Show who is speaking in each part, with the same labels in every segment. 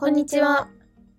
Speaker 1: こんにちは。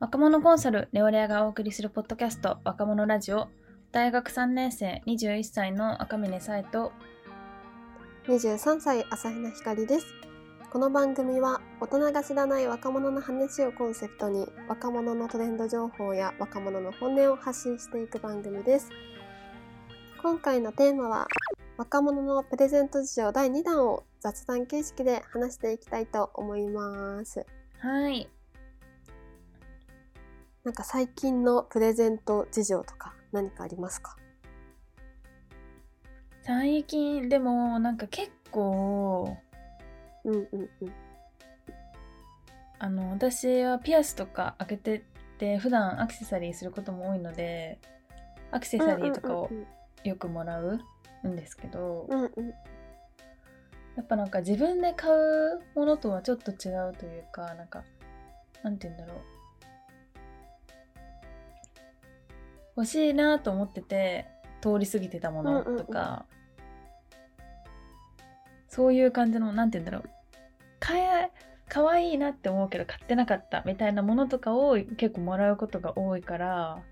Speaker 2: 若者コンサルレオレアがお送りするポッドキャスト若者ラジオ大学3年生21歳の赤嶺沙絵と
Speaker 1: 23歳朝比奈ひかりです。この番組は大人が知らない若者の話をコンセプトに若者のトレンド情報や若者の本音を発信していく番組です。今回のテーマは若者のプレゼント事情第2弾を雑談形式で話していきたいと思います。
Speaker 2: はい
Speaker 1: なんか最近のプレゼント事情とか何かありますか？
Speaker 2: 最近でもなんか結構
Speaker 1: うんうんうん。
Speaker 2: あの私はピアスとか開けてって普段アクセサリーすることも多いのでアクセサリーとかを
Speaker 1: うん。
Speaker 2: よくもらうんですけど、
Speaker 1: うんうん。
Speaker 2: やっぱなんか自分で買うものとはちょっと違うというかなんかなんて言うんだろう欲しいなと思ってて通り過ぎてたものとか、そういう感じのなんて言うんだろう。かえいいなって思うけど買ってなかったみたいなものとかを結構もらうことが多いから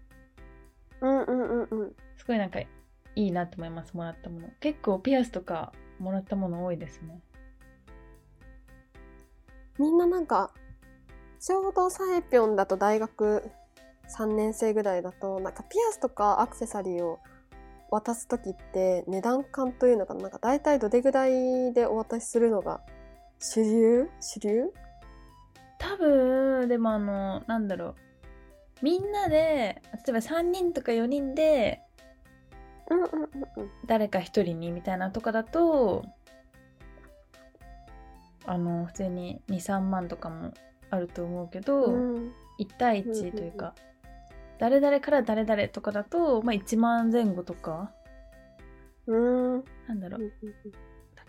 Speaker 1: うんうんうんうん。
Speaker 2: すごいなんかいいなと思いますもらったもの。結構ピアスとかもらったもの多いですね。
Speaker 1: みんななんかちょうどサエピョンだと大学3年生ぐらいだとなんかピアスとかアクセサリーを渡す時って値段感というのがなんか大体どれぐらいでお渡しするのが主流？主流？
Speaker 2: 多分でもあのなんだろう。みんなで例えば3人とか4人で誰か1人にみたいなとかだとあの普通に23万とかもあると思うけど、
Speaker 1: うん。
Speaker 2: 1対1というか、誰々から誰々とかだと、まあ、1万前後とか。
Speaker 1: うん。うん
Speaker 2: なんだろう。
Speaker 1: うん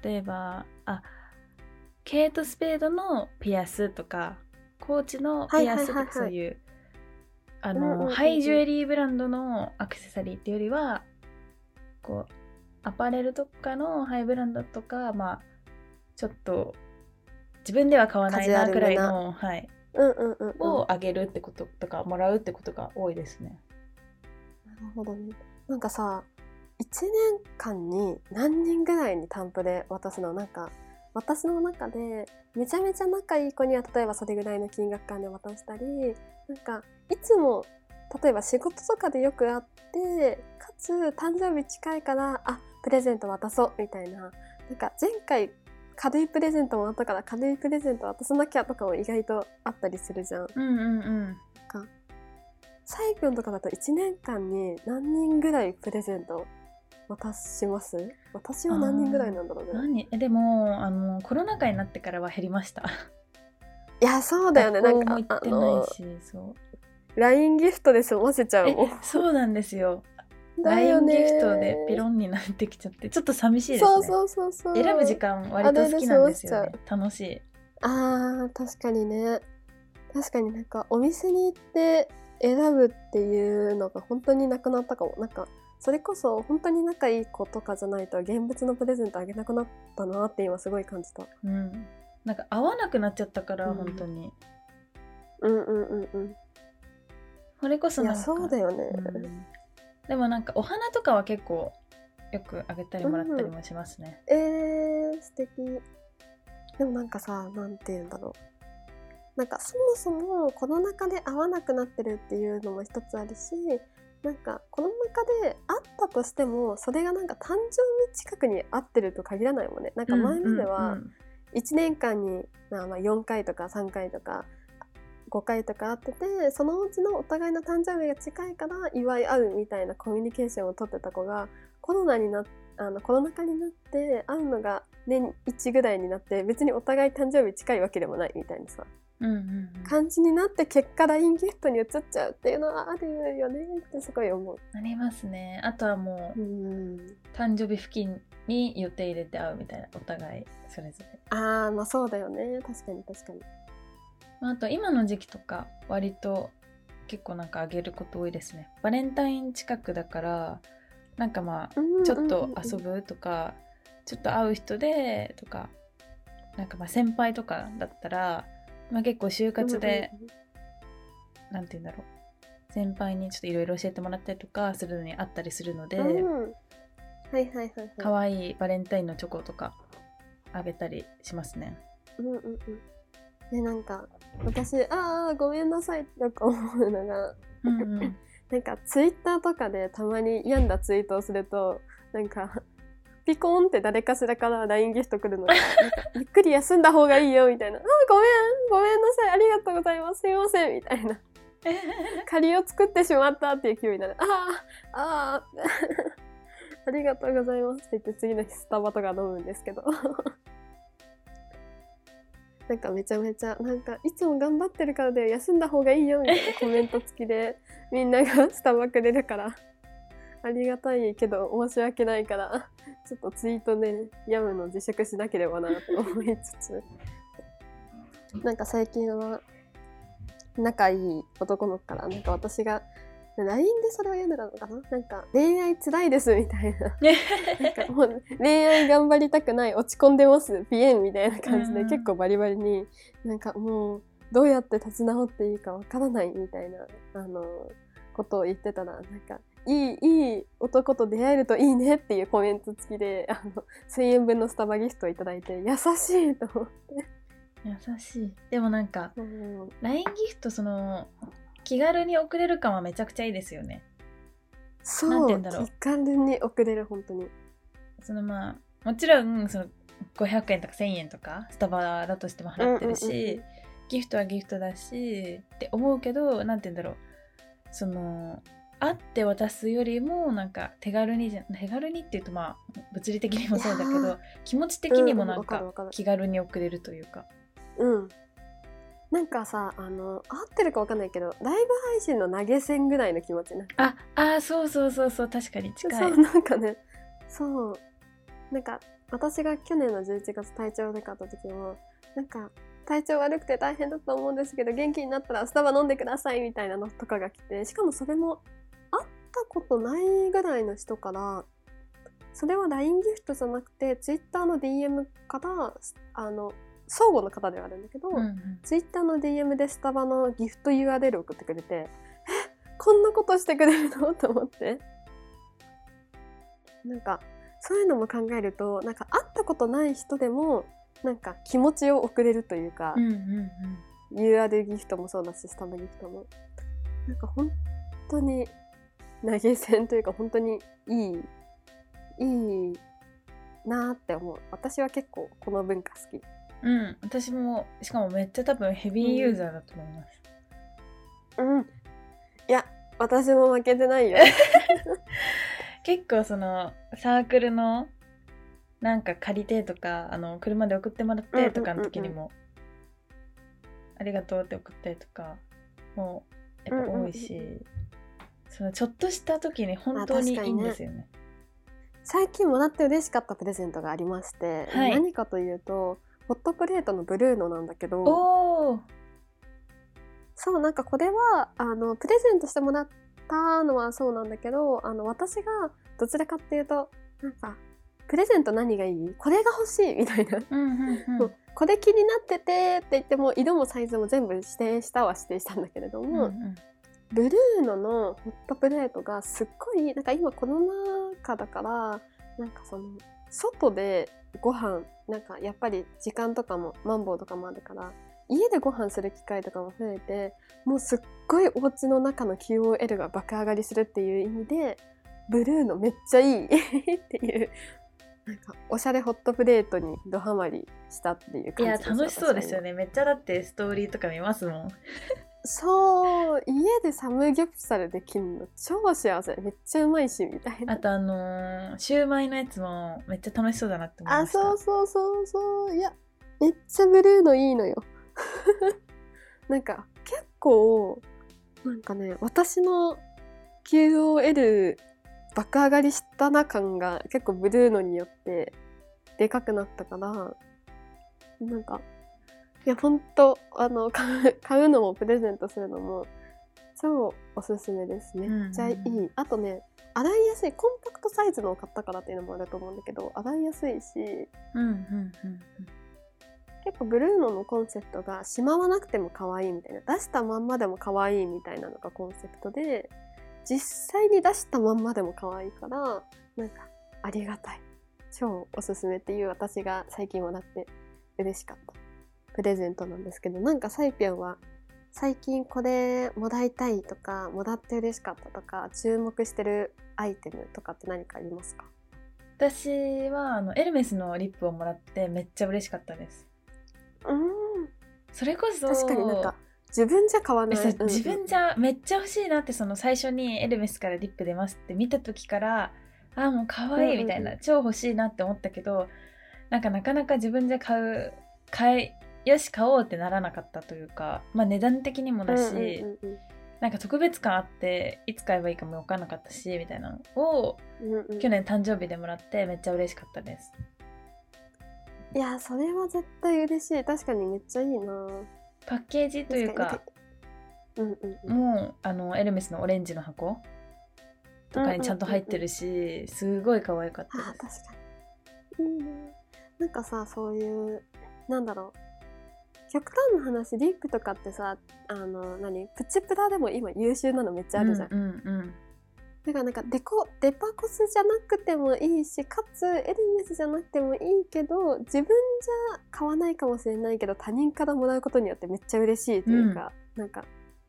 Speaker 2: 例えばあケイト・スペードのピアスとかコーチのピアスとかそういうあのハイジュエリーブランドのアクセサリーっていうよりはこうアパレルとかのハイブランドとかまあちょっと自分では買わないな
Speaker 1: カジュアルめな。
Speaker 2: ぐらいの、はい、をあげるってこととかもらうってことが多いですね。
Speaker 1: なるほどね。なんかさ、1年間に何人ぐらいに担保で渡すの？なんか、私の中でめちゃめちゃ仲いい子には例えばそれぐらいの金額感で渡したり、なんかいつも例えば仕事とかでよく会って、かつ誕生日近いから、あ、プレゼント渡そうみたいな。なんか前回軽いプレゼントもらったから軽いプレゼント渡さなきゃとかも意外とあったりするじゃん。
Speaker 2: うんうんうん。
Speaker 1: サイピョンとかだと1年間に何人ぐらいプレゼント渡します？私は何人ぐらいなんだろうね。
Speaker 2: 何？えでもあのコロナ禍になってからは減りました。
Speaker 1: いや、そうだよね。なんか、あ
Speaker 2: 行ってない
Speaker 1: の。LINE ギフトで済ませちゃう
Speaker 2: え
Speaker 1: もん。
Speaker 2: そうなんですよ。
Speaker 1: だよ
Speaker 2: LINE ギ
Speaker 1: ね
Speaker 2: フトでピロンになってきちゃってちょっと寂しいですね。
Speaker 1: そうそうそうそう。
Speaker 2: 選ぶ時間割と好きなんですよね。楽しい。
Speaker 1: あー、確かにね。確かになんか、お店に行って選ぶっていうのが本当になくなったかも。なんか、それこそ本当に仲いい子とかじゃないと現物のプレゼントあげなくなったなって今すごい感じた。
Speaker 2: うん。なんか合わなくなっちゃったから、
Speaker 1: うん
Speaker 2: 本当に。
Speaker 1: うんうんうんうん。
Speaker 2: それこそなんか。
Speaker 1: そうだよね。
Speaker 2: うんでもなんかお花とかは結構よくあげたりもらったりもしますね。
Speaker 1: えー、素敵。でもなんかさ、なんて言うんだろう。なんかそもそもコロナ禍で会わなくなってるっていうのも一つあるし、なんかコロナ禍で会ったとしても、それがなんか誕生日近くに会ってると限らないもんね。なんか前まで
Speaker 2: うんう
Speaker 1: は
Speaker 2: ん
Speaker 1: 1年間にまあまあ4回とか3回とか5回とか会っててそのうちのお互いの誕生日が近いから祝い合うみたいなコミュニケーションを取ってた子がコロナになあのコロナ禍になって会うのが年1ぐらいになって別にお互い誕生日近いわけでもないみたいなさ
Speaker 2: うんうんうん
Speaker 1: 感じになって結果 LINE ギフトに移っちゃうっていうのはあるよねってすごい思う。
Speaker 2: ありますね。あとはもう
Speaker 1: うん
Speaker 2: 誕生日付近に予定入れて会うみたいなお互いそれぞれ。
Speaker 1: あーまあそうだよね確かに確かに。
Speaker 2: まああと今の時期とか割と結構なんかあげること多いですね。バレンタイン近くだからなんかまあちょっと遊ぶとか、ちょっと会う人でとかなんかまあ先輩とかだったら、まあ、結構就活でなんて言うんだろう。先輩にちょっといろいろ教えてもらったりとかするのにあったりするので、
Speaker 1: うん、はいはいはいはい。
Speaker 2: 可愛いバレンタインのチョコとかあげたりしますね。
Speaker 1: うんうんうんでなんか私ああごめんなさいってよく思うのが
Speaker 2: うんうん、
Speaker 1: なんかツイッターとかでたまに病んだツイートをするとなんかピコンって誰かしらから LINE ギフト来るのがゆっくり休んだ方がいいよみたいな「あーごめんごめんなさいありがとうございますすいません」みたいな。借りを作ってしまったっていう気分になる。ああああ ありがとうございますって言って次の日スタバとか飲むんですけどなんかめちゃめちゃなんかいつも頑張ってるからで休んだ方がいいよみたいなコメント付きで みんながスタバくれるから。ありがたいけど申し訳ないからちょっとツイートねやむの自粛しなければなと思いつつ。なんか最近は仲いい男の子からなんか私が LINE でそれを読んでたのかななんか恋愛つらいですみたいな。なんかもう恋愛頑張りたくない落ち込んでますピエンみたいな感じで
Speaker 2: うん。
Speaker 1: 結構バリバリになんかもうどうやって立ち直っていいかわからないみたいなあのことを言ってたらなんかいいいい男と出会えるといいねっていうコメント付きであの1000円分のスタバギフトをいただいて優しいと思って。
Speaker 2: 優しい。でもなんか
Speaker 1: う。ん
Speaker 2: LINE ギフトその気軽に送れる感はめちゃくちゃいいですよね。なん
Speaker 1: そう
Speaker 2: て言うんだろう。
Speaker 1: 気軽に送れる本当に。
Speaker 2: そのまあもちろんその500円とか1000円とかスタバだとしても払ってるし、
Speaker 1: うんうんうんうん
Speaker 2: ギフトはギフトだしって思うけどなんて言うんだろう。その会って渡すよりもなんか手軽にじゃ手軽にっていうとまあ物理的にもそうだけど気持ち的にも
Speaker 1: うん
Speaker 2: なんか気軽に送れるというか。
Speaker 1: うんなんかさあの合ってるかわかんないけどライブ配信の投げ銭ぐらいの気持ちな
Speaker 2: ああそうそうそうそう確かに近い。
Speaker 1: そうなんかねそうなんか私が去年の11月体調悪かった時もなんか体調悪くて大変だと思うんですけど元気になったらスタバ飲んでくださいみたいなのとかが来てしかもそれも会ったことないぐらいの人からそれは LINE ギフトじゃなくて Twitter の DM からあの相互の方ではあるんだけど、
Speaker 2: うんうん
Speaker 1: ツイッターの DM でスタバのギフト URL 送ってくれて、え、こんなことしてくれるの？と思って。なんか、そういうのも考えると、なんか会ったことない人でも、なんか気持ちを送れるというか、
Speaker 2: うんうんうん
Speaker 1: URL ギフトもそうだし、スタバギフトも。なんか本当に投げ銭というか、本当にいい、いいなーって思う。私は結構この文化好き。
Speaker 2: うん、私もしかもめっちゃ多分ヘビーユーザーだと思います。
Speaker 1: うん。いや、私も負けてないよ。
Speaker 2: 結構そのサークルのなんか借りてとかあの車で送ってもらってとかの時にも、ありがとうって送ったりとかもやっぱ多いし、
Speaker 1: うんうん
Speaker 2: そのちょっとした時に本当にいいんですよね。
Speaker 1: 最近もらって嬉しかったプレゼントがありまして、
Speaker 2: はい
Speaker 1: 何かというとホットプレートのブルーノなんだけどそうなんかこれはあのプレゼントしてもらったのはそうなんだけどあの私がどちらかっていうとなんかプレゼント何がいい？これが欲しいみたいな、
Speaker 2: うんうんう
Speaker 1: ん。これ気になっててって言っても色もサイズも全部指定したは指定したんだけれど
Speaker 2: うん
Speaker 1: も、
Speaker 2: うん。
Speaker 1: ブルーノのホットプレートがすっごいなんか今コロナ禍だからなんかその外でご飯なんかやっぱり時間とかもマンボウとかもあるから家でご飯する機会とかも増えてもうすっごいお家の中の QOL が爆上がりするっていう意味でブルーノめっちゃいい っていうなんかおしゃれホットプレートにドハマりしたっていう感じです
Speaker 2: 楽しそうですよ
Speaker 1: ね
Speaker 2: めっちゃだってストーリーとか見ますもん。
Speaker 1: そう家でサムギョプサルできるの超幸せ。めっちゃうまいしみたいな。
Speaker 2: あとあのーシューマイのやつもめっちゃ楽しそうだなって思いました。
Speaker 1: あそうそうそうそう。いやめっちゃブルーのいいのよ。なんか結構なんかね私の QOL 爆上がりしたな感が結構ブルーノによってでかくなったからなんかいやほんとあの買う買うのもプレゼントするのも超おすすめですめっちゃいい、
Speaker 2: うんうん
Speaker 1: あとね洗いやすいコンパクトサイズのを買ったからっていうのもあると思うんだけど洗いやすいし
Speaker 2: うんうんうんうん。
Speaker 1: 結構ブルーノのコンセプトがしまわなくても可愛いみたいな出したまんまでも可愛いみたいなのがコンセプトで実際に出したまんまでも可愛いからなんかありがたい。超おすすめっていう私が最近もらって嬉しかったプレゼントなんですけどなんかサイピョンは最近これもらいたいとかもらって嬉しかったとか注目してるアイテムとかって何かありますか？
Speaker 2: 私はあのエルメスのリップをもらってめっちゃ嬉しかったです。
Speaker 1: うん。
Speaker 2: それこそ
Speaker 1: 確かになんか自分じゃ買わない、
Speaker 2: 自分じゃめっちゃ欲しいなってその最初にエルメスからリップ出ますって見た時からあーもう可愛いみたいな、
Speaker 1: うん
Speaker 2: 超欲しいなって思ったけどなんかなかなか自分じゃ買う買いよし買おうってならなかったというかまあ値段的にもだし、
Speaker 1: うんうんうん
Speaker 2: なんか特別感あっていつ買えばいいかも分かんなかったしみたいなのを
Speaker 1: うんうん。うん
Speaker 2: 去年誕生日でもらってめっちゃ嬉しかったです。
Speaker 1: いやそれは絶対嬉しい。確かにめっちゃいいな。
Speaker 2: パッケージというか
Speaker 1: うんうんうん。
Speaker 2: もうあのエルメスのオレンジの箱とかにちゃんと入ってるしすごい可愛かった
Speaker 1: あ
Speaker 2: です。
Speaker 1: 確かに。いいな。なんかさそういうなんだろう極端な話リップとかってさあの何？プチプラでも今優秀なのめっちゃあるじゃん、
Speaker 2: うんうん
Speaker 1: だからなんかデコデパコスじゃなくてもいいしかつエルメスじゃなくてもいいけど自分じゃ買わないかもしれないけど他人からもらうことによってめっちゃ嬉しいというか、なんか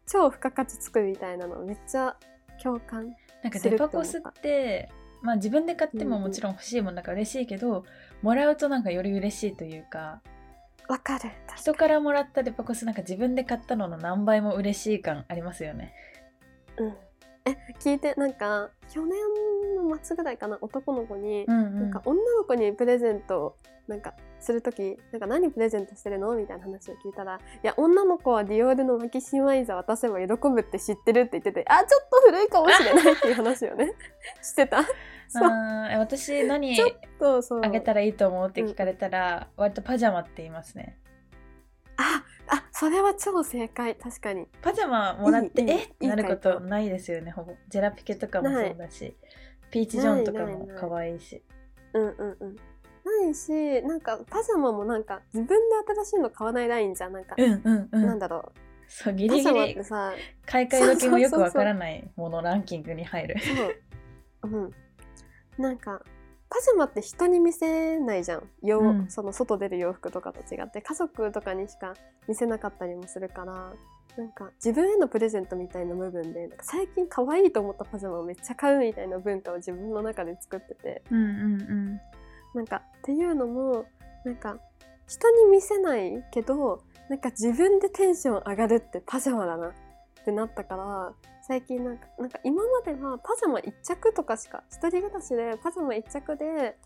Speaker 1: 超付加価値つくみたいなのめっちゃ共感
Speaker 2: なんかデパコスってまあ自分で買ってももちろん欲しいもんだから嬉しいけど、もらうとなんかより嬉しいというか
Speaker 1: わかる。
Speaker 2: 人からもらったデパコスなんか自分で買ったのの何倍も嬉しい感ありますよね。
Speaker 1: うん。え聞いてなんか去年の末ぐらいかな男の子に、
Speaker 2: うんうん。
Speaker 1: なんか女の子にプレゼントをなんかする時なんか何プレゼントしてるのみたいな話を聞いたら「いや女の子はディオールのマキシマイザー渡せば喜ぶって知ってる」って言ってて「あちょっと古いかもしれない」っていう話をねしてた。そう。
Speaker 2: あーえ私何
Speaker 1: ちょっとそう。
Speaker 2: あげたらいいと思うって聞かれたら、割とパジャマって言いますね。
Speaker 1: ああそれは超正解。確かに。
Speaker 2: パジャマもらってえ？ってなることないですよね。ほぼ。ジェラピケとかもそうだしピーチジョンとかも可愛いし。
Speaker 1: うんうんうん。ないしなんかパジャマもなんか自分で新しいの買わないラインじゃんなんか、
Speaker 2: うんうんうん。
Speaker 1: なんだろ
Speaker 2: そうギ
Speaker 1: うパジャマっ
Speaker 2: リギリ買い替え時もよくわからないものランキングに入る。
Speaker 1: そう。うん。なんか、パジャマって人に見せないじゃん。洋
Speaker 2: うん。
Speaker 1: その外出る洋服とかと違って、家族とかにしか見せなかったりもするから、なんか自分へのプレゼントみたいな部分で、なんか最近可愛いと思ったパジャマをめっちゃ買うみたいな文化を自分の中で作ってて、
Speaker 2: うんうん。
Speaker 1: なんかっていうのも、なんか人に見せないけど、なんか自分でテンション上がるってパジャマだなってなったから、最近なんかなんか今まではパジャマ1着とかしか一人暮らしでパジャマ1着で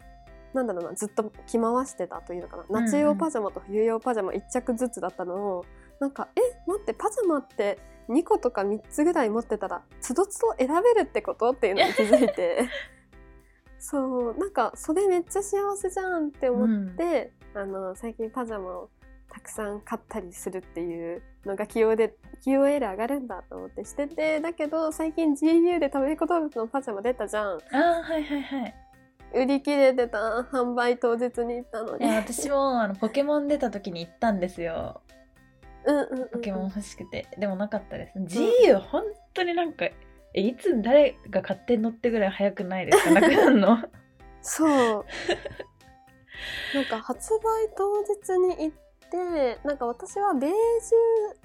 Speaker 1: なんだろうなずっと着回してたというのかな。
Speaker 2: うんうん。
Speaker 1: 夏用パジャマと冬用パジャマ1着ずつだったのをなんかえ待ってパジャマって2個とか3つぐらい持ってたらつどつど選べるってこと？っていうのに気づいて。そうなんかそれめっちゃ幸せじゃんって思って、あの最近パジャマをたくさん買ったりするっていうのが QOL 上がるんだと思ってしててだけど最近 GU で食べ子動物のパジャマ出たじゃん。
Speaker 2: うんあーはいはいはい。
Speaker 1: 売り切れてた販売当日に行ったのに。
Speaker 2: いや私もあのポケモン出た時に行ったんですよ。
Speaker 1: うんうんうんうん。
Speaker 2: ポケモン欲しくて。でもなかったです。GU 本当になんかえいつ誰が勝手に乗ってぐらい早くないですか？なくなるの？
Speaker 1: そう。なんか発売当日に行ってなんか私はベージ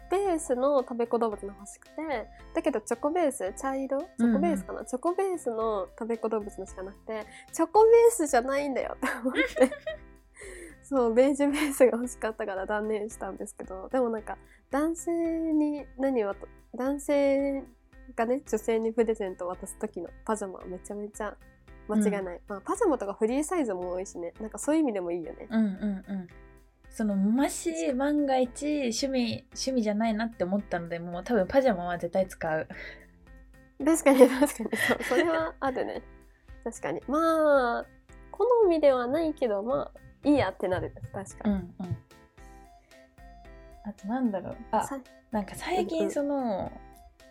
Speaker 1: ュベースの食べ子動物の欲しくてだけどチョコベース茶色？チョコベースかな、チョコベースの食べ子動物のしかなくてチョコベースじゃないんだよって思って。そうベージュベースが欲しかったから断念したんですけどでもなんか男性に何を男性がね女性にプレゼントを渡す時のパジャマはめちゃめちゃ間違いない、まあ、パジャマとかフリーサイズも多いしね。なんかそういう意味でもいいよね。
Speaker 2: うんうんうんそのもし万が一趣味趣味じゃないなって思ったのでもう多分パジャマは絶対使う。
Speaker 1: 確かに 確かに。そうそれはあるね。確かに。まあ好みではないけどまあいいやってなる。確かに、
Speaker 2: うんうん。あとなんだろう。あ
Speaker 1: さ
Speaker 2: なんか最近その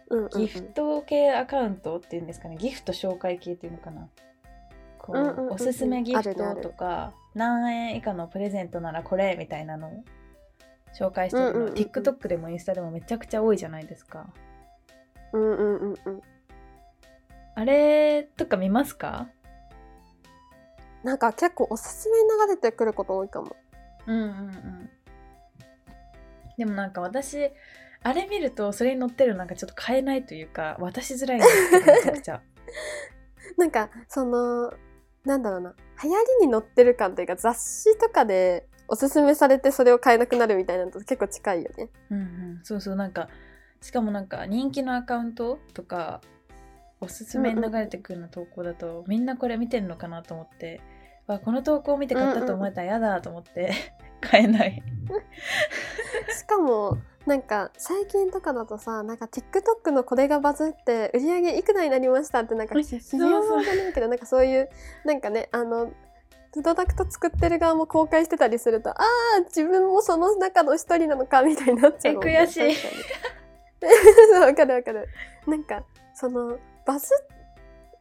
Speaker 1: うんうんうん。
Speaker 2: ギフト系アカウントっていうんですかね。ギフト紹介系っていうのかな。こう
Speaker 1: うんうんうんうん。
Speaker 2: おすすめギフトとか何円以下のプレゼントならこれみたいなの紹介してるの、
Speaker 1: うんうんうんうん。
Speaker 2: TikTok でもインスタでもめちゃくちゃ多いじゃないですか。
Speaker 1: うんうんうんうん。
Speaker 2: あれとか見ますか？
Speaker 1: なんか結構おすすめに流れてくること多いかも。
Speaker 2: うんうんうん。でもなんか私あれ見るとそれに載ってるなんかちょっと買えないというか渡しづらいんですけどめちゃくちゃ。
Speaker 1: なんかそのなんだろうな。流行りに載ってる感というか雑誌とかでおすすめされてそれを買えなくなるみたいなのと結構近いよね。
Speaker 2: うんうん。そうそう。なんかしかもなんか人気のアカウントとかおすすめに流れてくるの投稿だと、みんなこれ見てんのかなと思ってわこの投稿を見て買ったと思えたら嫌だと思って 買えない。
Speaker 1: しかもなんか最近とかだとさなんか TikTok のこれがバズって売り上げいくらになりましたってなんか
Speaker 2: え
Speaker 1: ひひ
Speaker 2: そう。そう
Speaker 1: じゃないけどなんかそういうなんかねあのプロダクト作ってる側も公開してたりするとああ自分もその中の一人なのかみたいになっちゃう。ね
Speaker 2: え悔しい。
Speaker 1: わかるわかる。なんかそのバズ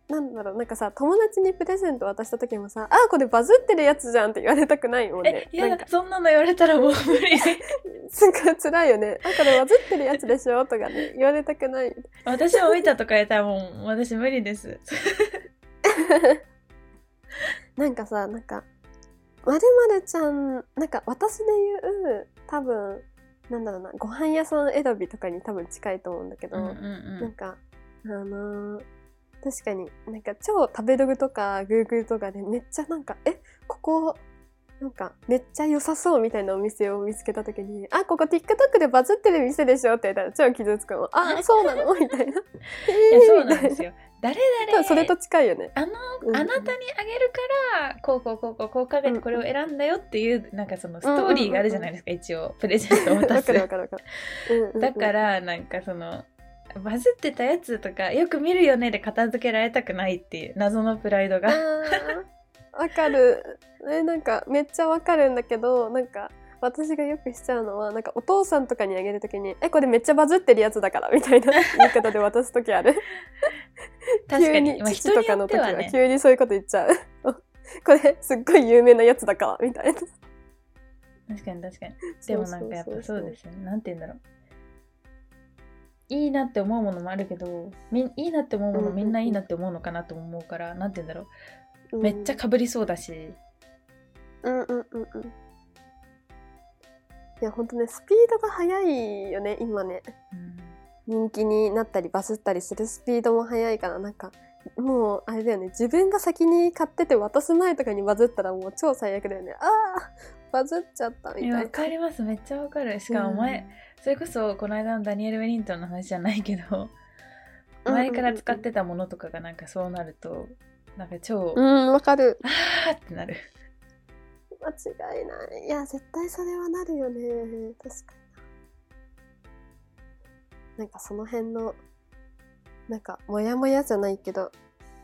Speaker 1: なんだろうなんかさ友達にプレゼント渡した時もさ「あーこれバズってるやつじゃん」って言われたくないもんね。
Speaker 2: えいや
Speaker 1: なんか。
Speaker 2: そんなの言われたらもう無理。
Speaker 1: すごい辛いよね。あ、これバズってるやつでしょとかね、言われたくない。
Speaker 2: 私も見たとか言ったらもう私無理です。
Speaker 1: なんかさ、なんか、まるまるちゃん、なんか私で言う、多分、なんだろうな、ご飯屋さん選びとかに多分近いと思うんだけど、
Speaker 2: うんうん。
Speaker 1: なんか、あのー確かに。なんか超食べログとか Google とかでめっちゃなんか、え、ここ、なんかめっちゃ良さそうみたいなお店を見つけた時に、あ、ここ TikTok でバズってる店でしょ？って言ったら超傷つくの。あ、そうなの？みたいな。
Speaker 2: いやそうなんですよ。誰々
Speaker 1: それと近いよね。
Speaker 2: あの、
Speaker 1: うん
Speaker 2: あなたにあげるからこうこうこうこうこうかけてこれを選んだよっていう、なんかそのストーリーがあるじゃないですか、一応。プレゼントを渡す。だからなんかそのバズってたやつとかよく見るよねで片付けられたくないっていう謎のプライド
Speaker 1: あ
Speaker 2: が
Speaker 1: ーわかる。え、なんかめっちゃわかるんだけど、なんか私がよくしちゃうのは、なんかお父さんとかにあげるときに、え、これめっちゃバズってるやつだからみたいな 言い方で渡すときある。
Speaker 2: 確か
Speaker 1: 急
Speaker 2: にまあ人に
Speaker 1: 父とかの時は急にそういうこと言っちゃう。これすっごい有名なやつだからみたいな。
Speaker 2: 確かに確かにでもなんかやっぱそうですよねなんて言うんだろういいなって思うものもあるけどみんいいなって思うものみんないいなって思うのかなとも思うから、なんて言うんだろう。めっちゃかぶりそうだし、
Speaker 1: うんうんうんうん。いや、ほんとね、スピードが速いよね、今ね。人気になったりバズったりするスピードも速いからなんかもうあれだよね。自分が先に買ってて渡す前とかにバズったらもう超最悪だよね。あーバズっちゃったみたいな。
Speaker 2: わかります。めっちゃわかる。しかも前、それこそこの間のダニエル・ウェリントンの話じゃないけど
Speaker 1: うん
Speaker 2: 前から使ってたものとかがなんかそうなるとなんか超、
Speaker 1: うんわかる。
Speaker 2: あーってなる。
Speaker 1: 間違いない。いや絶対それはなるよね。確かに。ななんかその辺のなんかモヤモヤじゃないけど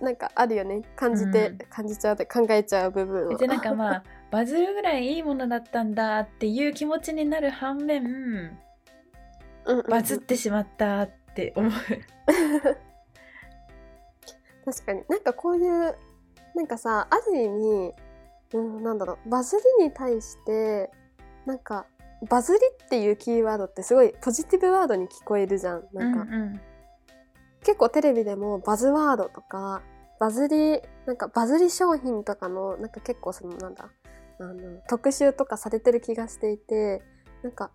Speaker 1: なんかあるよね。感じて、
Speaker 2: うん。
Speaker 1: 感じちゃうって考えちゃう部分は。
Speaker 2: でなんかまあバズるぐらいいいものだったんだっていう気持ちになる反面
Speaker 1: うん
Speaker 2: バズってしまったって思う。
Speaker 1: 確かに。なんかこういうなんかさある意味、うん、なんだろうバズりに対してなんかバズりっていうキーワードってすごいポジティブワードに聞こえるじゃんなんか、
Speaker 2: うんうん。
Speaker 1: 結構テレビでもバズワードとかバズりなんかバズり商品とかのなんか結構そのなんだあの特集とかされてる気がしていてなんか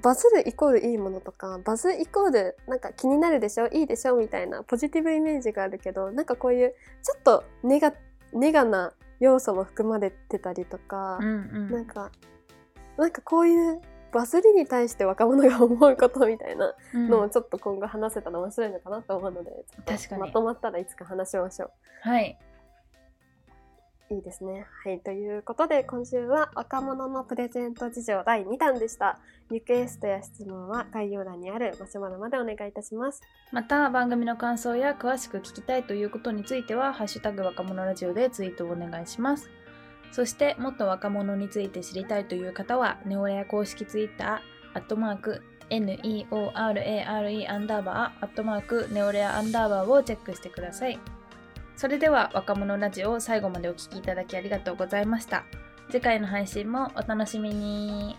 Speaker 1: バズるイコールいいものとかバズイコールなんか気になるでしょいいでしょみたいなポジティブイメージがあるけどなんかこういうちょっとネガネガな要素も含まれてたりとか、
Speaker 2: うんうん。
Speaker 1: なんかなんかこういうバズりに対して若者が思うことみたいな
Speaker 2: うん。
Speaker 1: のをちょっと今後話せたら面白いのかなと思うので、ちょっと
Speaker 2: 確かに。
Speaker 1: まとまったらいつか話しましょ
Speaker 2: はい。
Speaker 1: いいですね。はい。ということで、今週は若者のプレゼント事情第2弾でした。リクエストや質問は概要欄にあるマシュマロまでお願いいたします。
Speaker 2: また番組の感想や詳しく聞きたいということについては「ハッシュタグ若者ラジオ」でツイートをお願いしますそしてもっと若者について知りたいという方はネオレア公式ツイッターアットマーク NEORARE アンダーバーアットマークネオレアアンダーバーをチェックしてくださいそれでは若者ラジオを最後までお聴きいただきありがとうございました。次回の配信もお楽しみに。